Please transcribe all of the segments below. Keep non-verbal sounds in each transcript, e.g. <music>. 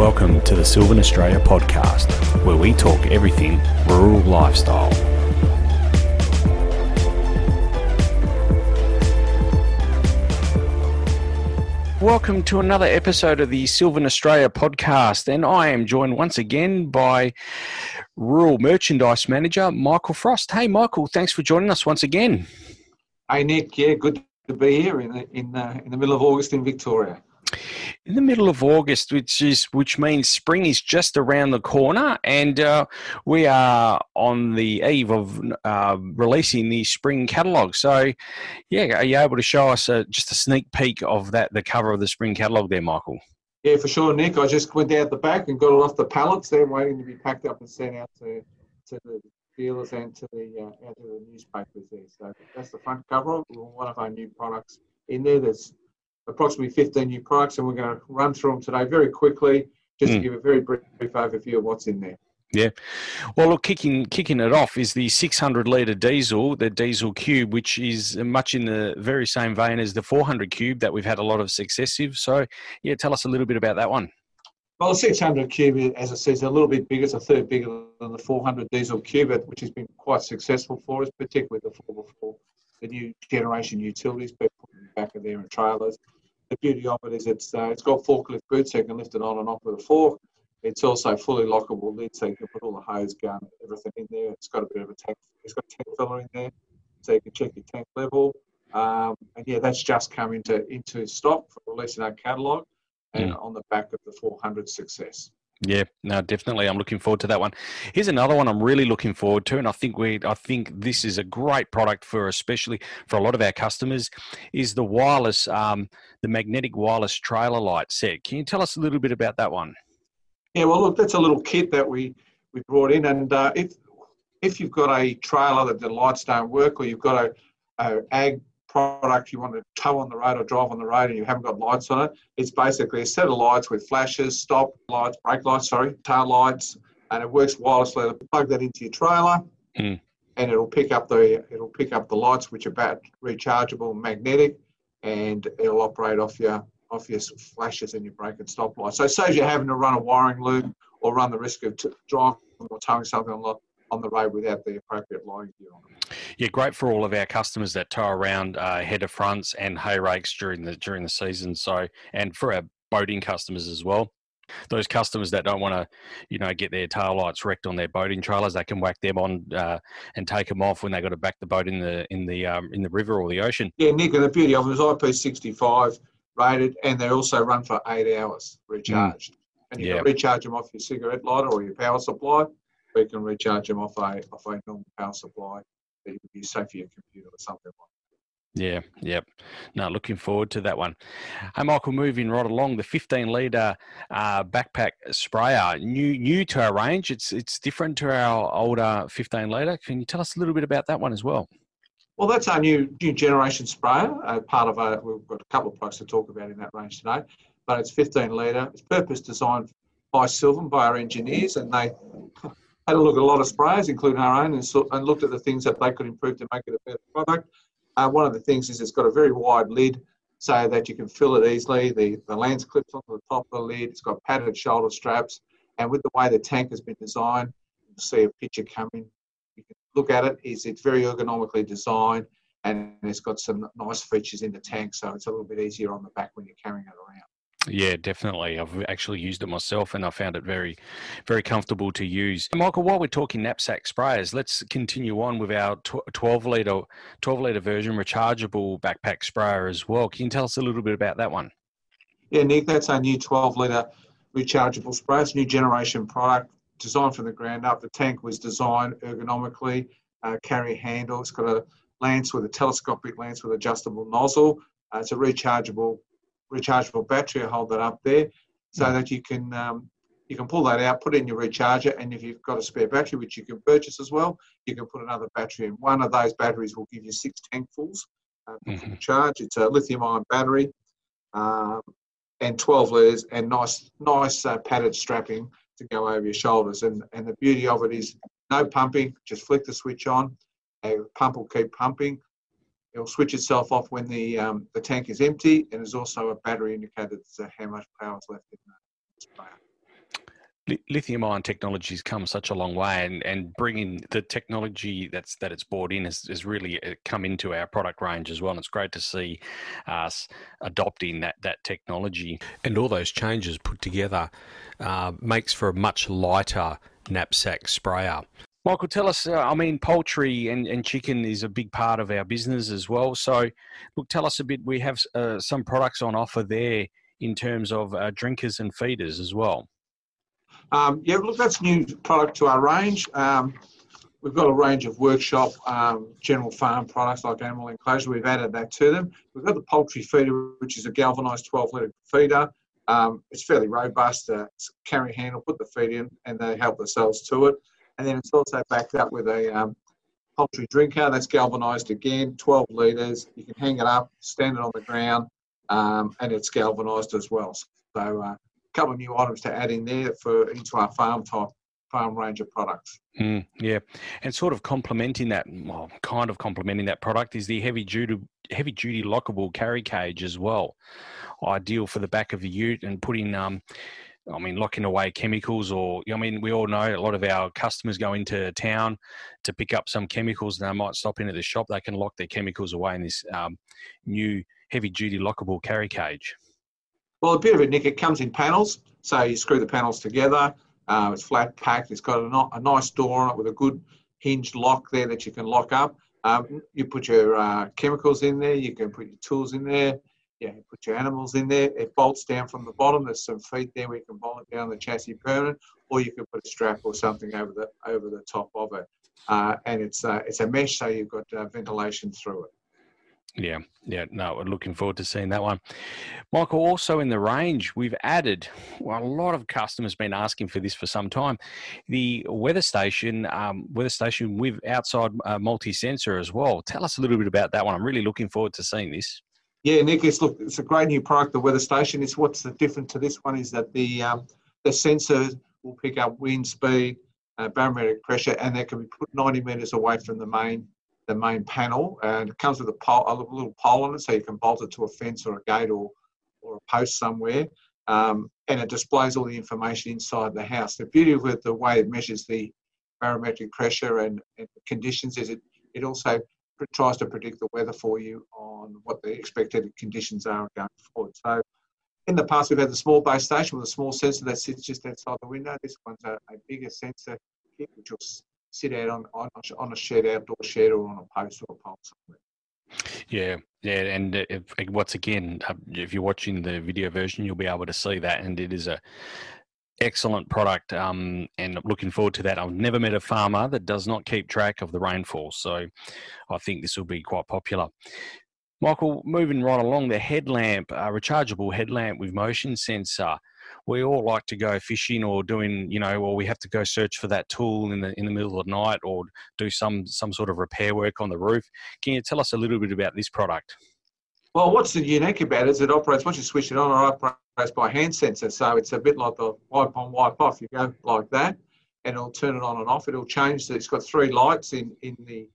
Welcome to the Sylvan Australia podcast, where we talk everything rural lifestyle. Welcome to another episode of the Sylvan Australia podcast, and I am joined once again by Rural Merchandise Manager Michael Frost. Hey, Michael, thanks for joining us once again. Hey, Nick. Yeah, good to be here in the, in, in the middle of August in Victoria in the middle of August, which is which means spring is just around the corner, and uh, we are on the eve of uh, releasing the spring catalogue. So, yeah, are you able to show us a, just a sneak peek of that, the cover of the spring catalogue there, Michael? Yeah, for sure, Nick. I just went out the back and got it off the pallets. They're waiting to be packed up and sent out to, to the dealers and to the uh, out to the newspapers there. So that's the front cover. Of one of our new products in there. There's approximately 15 new products, and we're going to run through them today very quickly, just mm. to hmm. give a very brief overview of what's in there. Yeah. Well, look, kicking kicking it off is the 600 litre diesel, the diesel cube, which is much in the very same vein as the 400 cube that we've had a lot of success with. So, yeah, tell us a little bit about that one. Well, the 600 cube, as I said, is a little bit bigger. It's a third bigger than the 400 diesel cube, which has been quite successful for us, particularly the 4x4, the new generation utilities, people back of there in trailers the beauty of it is it's uh, it's got forklift boots, so you can lift it on and off with a fork. It's also fully lockable lid, so you can put all the hose, gun, everything in there. It's got a bit of a tank. It's got a tank filler in there, so you can check your tank level. Um, and yeah, that's just come into into stock for releasing our catalogue, and mm. on the back of the 400 success. Yeah, no, definitely. I'm looking forward to that one. Here's another one I'm really looking forward to, and I think we, I think this is a great product for, especially for a lot of our customers, is the wireless, um, the magnetic wireless trailer light set. Can you tell us a little bit about that one? Yeah, well, look, that's a little kit that we we brought in, and uh, if if you've got a trailer that the lights don't work, or you've got a, a ag product you want to tow on the road or drive on the road and you haven't got lights on it, it's basically a set of lights with flashes, stop lights, brake lights, sorry, tail lights, and it works wirelessly. Plug that into your trailer, mm. and it'll pick up the it'll pick up the lights, which are bat rechargeable, magnetic, and it'll operate off your off your flashes and your brake and stop lights. So it saves you having to run a wiring loop or run the risk of t- driving or towing something on the on the road without the appropriate lighting gear on. Yeah, great for all of our customers that tow around uh, header fronts and hay rakes during the during the season. So, and for our boating customers as well. Those customers that don't want to, you know, get their tail lights wrecked on their boating trailers, they can whack them on uh, and take them off when they got to back the boat in the in the um, in the river or the ocean. Yeah, Nick, and the beauty of them is IP65 rated, and they also run for eight hours recharged. Mm. And you yep. can recharge them off your cigarette lighter or your power supply we can recharge them off a off a normal power supply that you would use say for your computer or something like that. Yeah, yep. Now looking forward to that one. Hey, Michael, moving right along, the 15 litre uh, backpack sprayer, new new to our range. It's it's different to our older 15 litre. Can you tell us a little bit about that one as well? Well, that's our new new generation sprayer. Uh, part of our, we've got a couple of products to talk about in that range today, but it's 15 litre. It's purpose designed by Sylvan, by our engineers, and they had a look at a lot of sprayers, including our own, and, so, and looked at the things that they could improve to make it a better product. Uh, one of the things is it's got a very wide lid so that you can fill it easily. The, the lens clips onto the top of the lid. It's got padded shoulder straps. And with the way the tank has been designed, you'll see a picture coming. You can look at it. It's, it's very ergonomically designed and it's got some nice features in the tank. So it's a little bit easier on the back when you're carrying it around. Yeah, definitely. I've actually used it myself and I found it very, very comfortable to use. Michael, while we're talking knapsack sprayers, let's continue on with our 12 litre 12 litre version rechargeable backpack sprayer as well. Can you tell us a little bit about that one? Yeah, Nick, that's our new 12 litre rechargeable sprayer. It's a new generation product designed from the ground up. The tank was designed ergonomically, uh, carry handle. It's got a lance with a telescopic lance with adjustable nozzle. Uh, it's a rechargeable rechargeable battery, hold that up there so mm. that you can um, you can pull that out, put it in your recharger, and if you've got a spare battery, which you can purchase as well, you can put another battery in. One of those batteries will give you six tankfuls uh, mm-hmm. charge. It's a lithium-ion battery, um, and 12 litres, and nice nice uh, padded strapping to go over your shoulders. And and the beauty of it is no pumping. Just flick the switch on, a pump will keep pumping. It'll switch itself off when the um, the tank is empty, and there's also a battery indicator to how much power is left in the sprayer. lithium ion technology has come such a long way, and, and bringing the technology that's that it's brought in has, has really uh, come into our product range as well. And it's great to see us adopting that that technology and all those changes put together uh, makes for a much lighter knapsack sprayer. Michael, tell us. Uh, I mean, poultry and, and chicken is a big part of our business as well. So, look, tell us a bit. We have uh, some products on offer there in terms of uh, drinkers and feeders as well. Um, yeah, look, that's new product to our range. Um, we've got a range of workshop um, general farm products like animal enclosure. We've added that to them. We've got the poultry feeder, which is a galvanised 12 litre feeder. Um, it's fairly robust. Uh, carry handle, put the feed in, and they help themselves to it. And then it's also backed up with a um, poultry drinker that's galvanised again, 12 litres. You can hang it up, stand it on the ground, um, and it's galvanised as well. So uh, couple of new items to add in there for into our farm type farm range of products. Mm, yeah, and sort of complementing that, well, kind of complementing that product is the heavy duty heavy duty lockable carry cage as well. Ideal for the back of the ute and putting. Um, I mean, locking away chemicals, or I mean, we all know a lot of our customers go into town to pick up some chemicals, and they might stop into the shop. They can lock their chemicals away in this um, new heavy-duty lockable carry cage. Well, a bit of it, Nick, it comes in panels. So you screw the panels together. Uh, it's flat packed. It's got a, a, nice door on it with a good hinged lock there that you can lock up. Um, you put your uh, chemicals in there. You can put your tools in there. Yeah, put your animals in there. It bolts down from the bottom. There's some feet there where you can bolt it down the chassis permanent, or you can put a strap or something over the over the top of it. Uh, and it's uh, it's a mesh, so you've got uh, ventilation through it. Yeah, yeah, no, we're looking forward to seeing that one. Michael, also in the range, we've added, well, a lot of customers been asking for this for some time. The weather station, um, weather station with outside uh, multi sensor as well. Tell us a little bit about that one. I'm really looking forward to seeing this. Yeah, Nick, it's look, it's a great new product, the weather station. It's what's the different to this one is that the um, the sensor will pick up wind speed, uh, barometric pressure, and they can be put 90 meters away from the main the main panel, and it comes with a, pole, a little pole on it, so you can bolt it to a fence or a gate or, or a post somewhere. Um, and it displays all the information inside the house. The beauty it, the way it measures the barometric pressure and, and conditions is it, it also tries to predict the weather for you on what the expected conditions are going forward. So in the past, we've had the small base station with a small sensor that sits just outside the window. This one's a, a bigger sensor which will sit out on, on, on a shed, outdoor shed, or on a post or a pole somewhere. Yeah, yeah, and if, once again, if you're watching the video version, you'll be able to see that, and it is a excellent product. Um, and looking forward to that. I've never met a farmer that does not keep track of the rainfall, so I think this will be quite popular. Michael, moving right along, the headlamp, a rechargeable headlamp with motion sensor we all like to go fishing or doing, you know, or we have to go search for that tool in the in the middle of the night or do some some sort of repair work on the roof. Can you tell us a little bit about this product? Well, what's unique about it is it operates once you switch it on, it operates by hand sensor. So it's a bit like the wipe on, wipe off. You go like that, and it'll turn it on and off. It'll change. It's got three lights in in the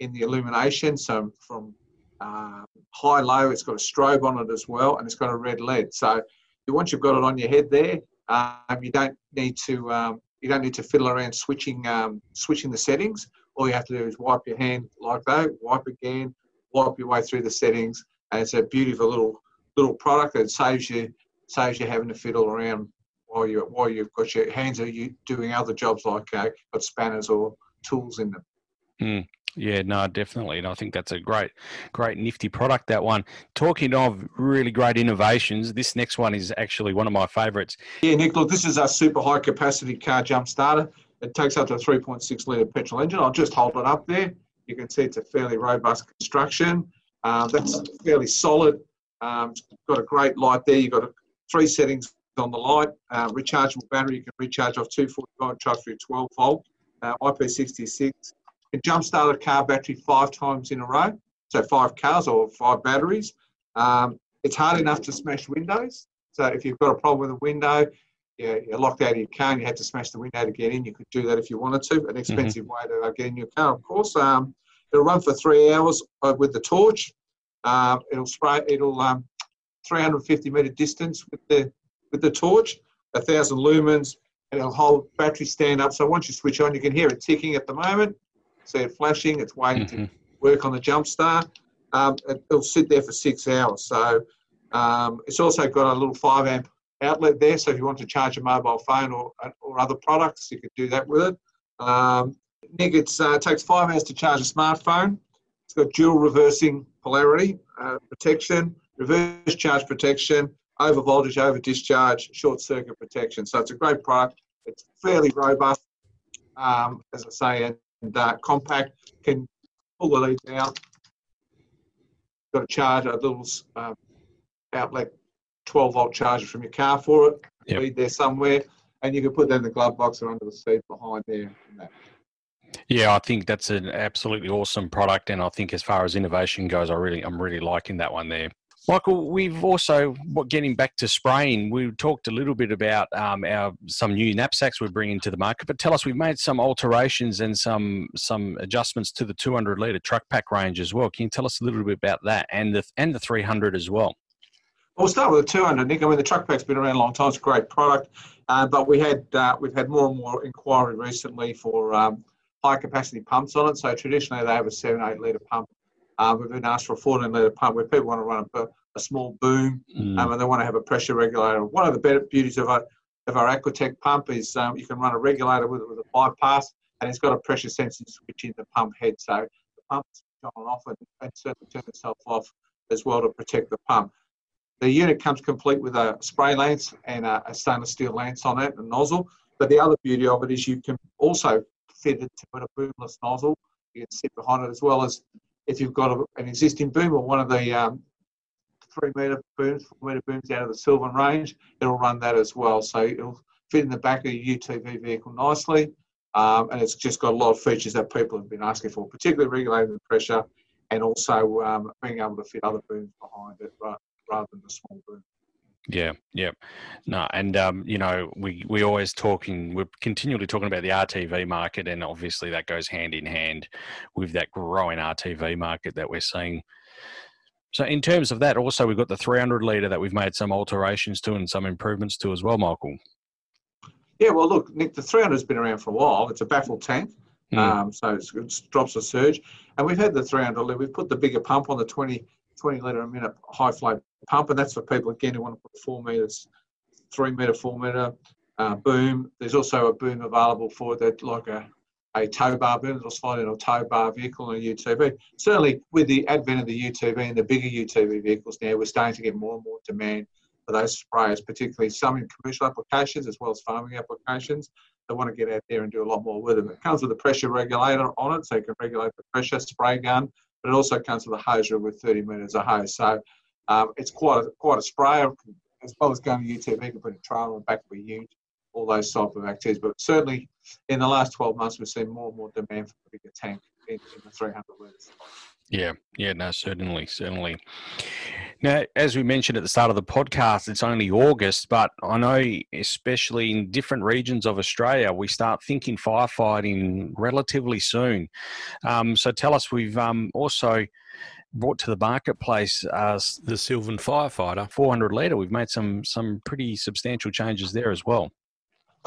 in the illumination. So from uh, high low, it's got a strobe on it as well, and it's got a red LED. So once you've got it on your head there, um, you don't need to um, you don't need to fiddle around switching um, switching the settings. All you have to do is wipe your hand like that, wipe again, wipe your way through the settings, and it's a beautiful little little product that saves you saves you having to fiddle around while you while you've got your hands are you doing other jobs like uh, got spanners or tools in them. Mm. Yeah, no, definitely. And I think that's a great, great nifty product, that one. Talking of really great innovations, this next one is actually one of my favourites. Yeah, Nick, look, this is a super high capacity car jump starter. It takes up to a 3.6 litre petrol engine. I'll just hold it up there. You can see it's a fairly robust construction. Um, that's fairly solid. Um, it's got a great light there. You've got three settings on the light. Uh, rechargeable battery. You can recharge off 245, charge through 12 volt. Uh, IP66 can jumpstart a car battery five times in a row, so five cars or five batteries. Um, it's hard enough to smash windows. So if you've got a problem with a window, you're locked out of your car and you had to smash the window to get in, you could do that if you wanted to. An mm-hmm. expensive mm-hmm. way to get in your car, of course. Um, it'll run for three hours uh, with the torch. Um, it'll spray. It'll um, 350 meter distance with the with the torch, a thousand lumens, and it'll hold battery stand up. So once you switch on, you can hear it ticking at the moment. See it flashing. It's waiting mm-hmm. to work on the jump start. Um, it'll sit there for six hours. So um, it's also got a little five amp outlet there. So if you want to charge a mobile phone or, or other products, you could do that with it. Um, Nick, it uh, takes five hours to charge a smartphone. It's got dual reversing polarity uh, protection, reverse charge protection, over voltage, over discharge, short circuit protection. So it's a great product. It's fairly robust, um, as I say, and uh, compact. Can pull the leads out. Got a charger, a little uh, outlet 12 volt charger from your car for it. Yep. Lead there somewhere, and you can put that in the glove box or under the seat behind there. Yeah, I think that's an absolutely awesome product, and I think as far as innovation goes, I really, I'm really liking that one there. Michael, we've also getting back to spraying. We talked a little bit about um, our some new knapsacks we're bringing to the market, but tell us, we've made some alterations and some some adjustments to the 200 liter truck pack range as well. Can you tell us a little bit about that and the and the 300 as well? We'll start with the 200, Nick. I mean, the truck pack's been around a long time. It's a great product, uh, but we had uh, we've had more and more inquiry recently for um, high capacity pumps on it. So traditionally they have a seven, eight litre pump. Um, we've been asked for a 14 litre pump where people want to run a, a small boom mm. um, and they want to have a pressure regulator. One of the better beauties of our, of our Aquatech pump is um, you can run a regulator with it with a bypass and it's got a pressure sensing switch in the pump head. So the pump's on and off and, and certainly turn itself off as well to protect the pump. The unit comes complete with a spray lance and a, a stainless steel lance on it, a nozzle. But the other beauty of it is you can also fitted to a boomless nozzle. You can sit behind it as well as if you've got a, an existing boom or one of the um, three metre booms, four metre booms out of the Sylvan range, it'll run that as well. So it'll fit in the back of your UTV vehicle nicely. Um, and it's just got a lot of features that people have been asking for, particularly regulating the pressure and also um, being able to fit other booms behind it rather than the small boom. Yeah, yeah, no, and um, you know, we we always talking, we're continually talking about the RTV market, and obviously that goes hand in hand with that growing RTV market that we're seeing. So, in terms of that, also we've got the 300 liter that we've made some alterations to and some improvements to as well, Michael. Yeah, well, look, Nick, the 300 has been around for a while. It's a baffle tank, mm. um, so it drops a surge, and we've had the 300 liter. We've put the bigger pump on the 20 20 litre a minute high flow pump, and that's for people again who want to put four metres, three metre, four metre uh, boom. There's also a boom available for that, like a, a tow bar boom that'll slide in a tow bar vehicle and a UTV. Certainly, with the advent of the UTV and the bigger UTV vehicles now, we're starting to get more and more demand for those sprayers, particularly some in commercial applications as well as farming applications. They want to get out there and do a lot more with them. It comes with a pressure regulator on it, so you can regulate the pressure, spray gun, but it also comes with a hose with 30 metres of hose. So um, it's quite a, quite a sprayer, as well as going to UTV, can put a trailer on the back of a ute, all those type of activities. But certainly in the last 12 months, we've seen more and more demand for a bigger tank in, in the 300 litres. Yeah, yeah, no, certainly, certainly. Now, as we mentioned at the start of the podcast, it's only August, but I know, especially in different regions of Australia, we start thinking firefighting relatively soon. Um, so, tell us, we've um, also brought to the marketplace uh, the Sylvan Firefighter 400 litre. We've made some some pretty substantial changes there as well.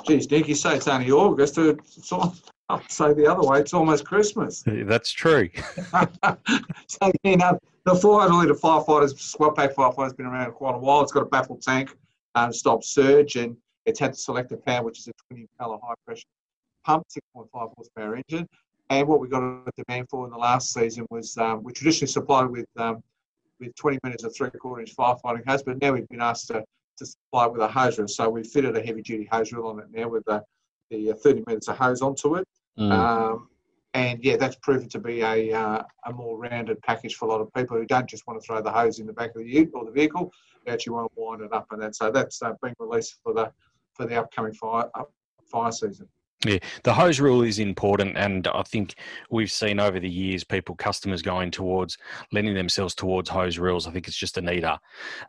Geez, Nick, you say it's only August. It's all, <laughs> I'll say the other way. It's almost Christmas. <laughs> That's true. <laughs> so you know, the 400 litre firefighters, squad pack firefighter, has been around quite a while. It's got a baffle tank, um, stop surge, and it's had the selector power, which is a 20 impeller high pressure pump, 6.5 horsepower engine. And what we got a demand for in the last season was um, we traditionally supplied with um, with 20 minutes of three quarter inch firefighting hose, but now we've been asked to, to supply with a hose reel. So we've fitted a heavy duty hose reel on it now with the, the uh, 30 minutes of hose onto it. Mm. Um, and yeah, that's proven to be a, uh, a more rounded package for a lot of people who don't just want to throw the hose in the back of the ute or the vehicle. They actually want to wind it up and that. So that's uh, been released for the for the upcoming fire uh, fire season. Yeah, the hose reel is important, and I think we've seen over the years people, customers going towards lending themselves towards hose reels. I think it's just a neater,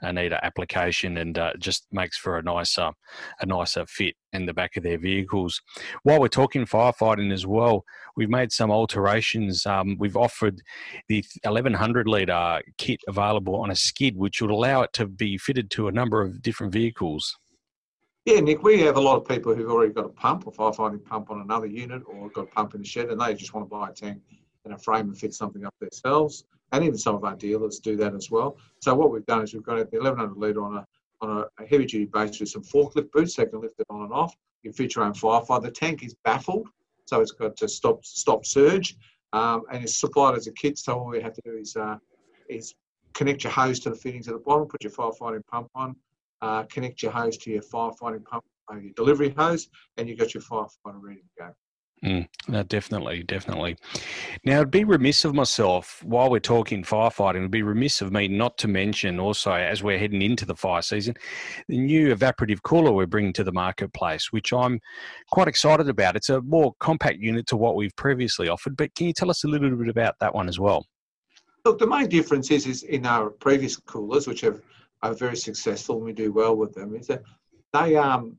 a neater application, and uh, just makes for a nicer, a nicer fit in the back of their vehicles. While we're talking firefighting as well, we've made some alterations. Um, we've offered the 1100 litre kit available on a skid, which would allow it to be fitted to a number of different vehicles. Yeah, Nick, we have a lot of people who've already got a pump or firefighting pump on another unit or got a pump in the shed and they just want to buy a tank and a frame and fit something up themselves. And even some of our dealers do that as well. So what we've done is we've got the 1100 litre on a on a, heavy duty base with some forklift boots so you can lift it on and off. You can fit your own firefighter. The tank is baffled, so it's got to stop stop surge, um, and it's supplied as a kit. So all we have to do is uh, is connect your hose to the fittings at the bottom, put your firefighting pump on, uh, connect your hose to your firefighting pump, uh, your delivery hose, and you've got your firefighter ready to go. Mm, no, definitely, definitely. Now, it'd be remiss of myself while we're talking firefighting. It'd be remiss of me not to mention also, as we're heading into the fire season, the new evaporative cooler we're bringing to the marketplace, which I'm quite excited about. It's a more compact unit to what we've previously offered. But can you tell us a little bit about that one as well? Look, the main difference is, is in our previous coolers, which have, are very successful and we do well with them, is that they um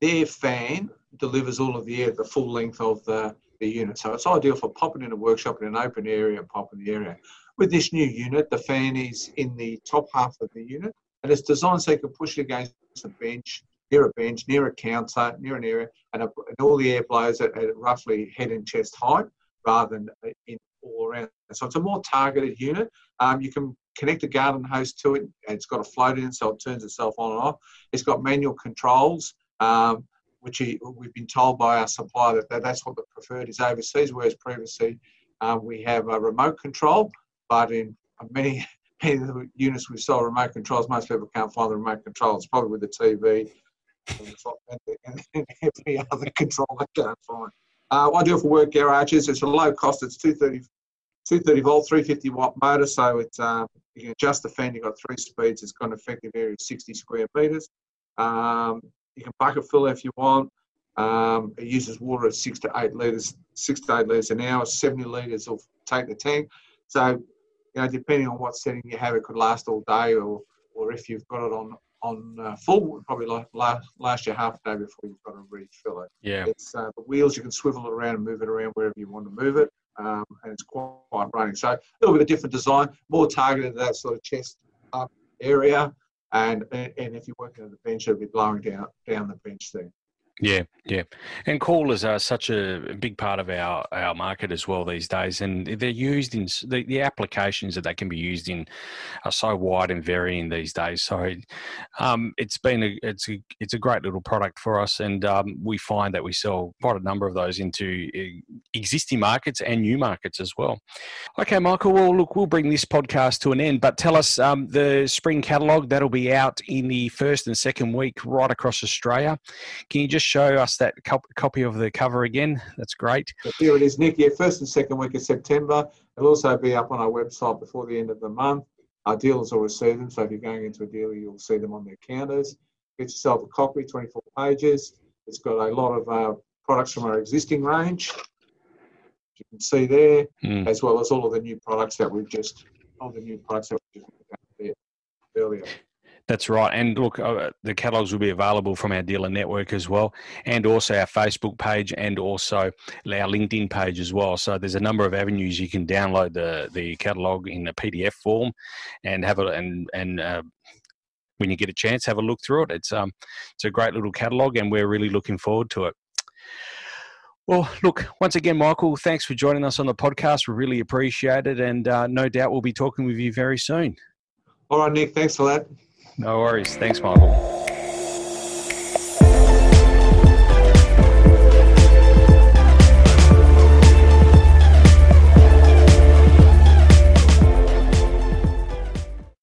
their fan delivers all of the air the full length of the, the unit. So it's ideal for popping in a workshop in an open area and popping the area. With this new unit, the fan is in the top half of the unit and it's designed so you can push it against a bench, near a bench, near a counter, near an area, and, a, and all the air blows at, at, roughly head and chest height rather than in all around. So it's a more targeted unit. Um, you can connect a garden hose to it. And it's got a float in, so it turns itself on and off. It's got manual controls. Um, which we've been told by our supplier that, that's what the preferred is overseas, whereas previously um, we have a remote control, but in many, <laughs> many of the units we sell remote controls, most people can't find the remote control. It's probably with the TV and, and every other <laughs> control they can't find. Uh, I do for work garages. It's a low cost. It's 230, 230 volt, 350 watt motor. So it's uh, you can adjust the fan. You've got three speeds. It's got an effective area of 60 square meters. Um, you can bucket fill if you want. Um, it uses water at six to eight litres, six to eight litres an hour. 70 litres will take the tank. So, you know, depending on what setting you have, it could last all day, or or if you've got it on on uh, full, probably last, last you half a day before you've got to refill it. Yeah. It's uh, the wheels you can swivel it around and move it around wherever you want to move it, um, and it's quite, quite running. So a little bit of different design, more targeted at that sort of chest up area and and if you're working on the bench, it'll be blowing down down the bench there. Yeah, yeah, and coolers are such a big part of our, our market as well these days, and they're used in the, the applications that they can be used in are so wide and varying these days. So um, it's been a it's a it's a great little product for us, and um, we find that we sell quite a number of those into existing markets and new markets as well. Okay, Michael. Well, look, we'll bring this podcast to an end, but tell us um, the spring catalogue that'll be out in the first and second week right across Australia. Can you just show us that copy of the cover again? That's great. Here it is, Nick. Yeah, first and second week of September. It'll also be up on our website before the end of the month. Our dealers will receive them, so if you're going into a dealer, you'll see them on their counters. Get yourself a copy, 24 pages. It's got a lot of uh, products from our existing range. You can see there, mm. as well as all of the new products that we've just, all the new products that we've just earlier. That's right. And look, uh, the catalogs will be available from our dealer network as well, and also our Facebook page and also our LinkedIn page as well. So there's a number of avenues you can download the, the catalog in a PDF form and have it and, and, uh, when you get a chance, have a look through it. It's um, it's a great little catalogue, and we're really looking forward to it. Well, look, once again, Michael, thanks for joining us on the podcast. We really appreciate it, and uh, no doubt we'll be talking with you very soon. All right, Nick, thanks for that. No worries. Thanks, Michael.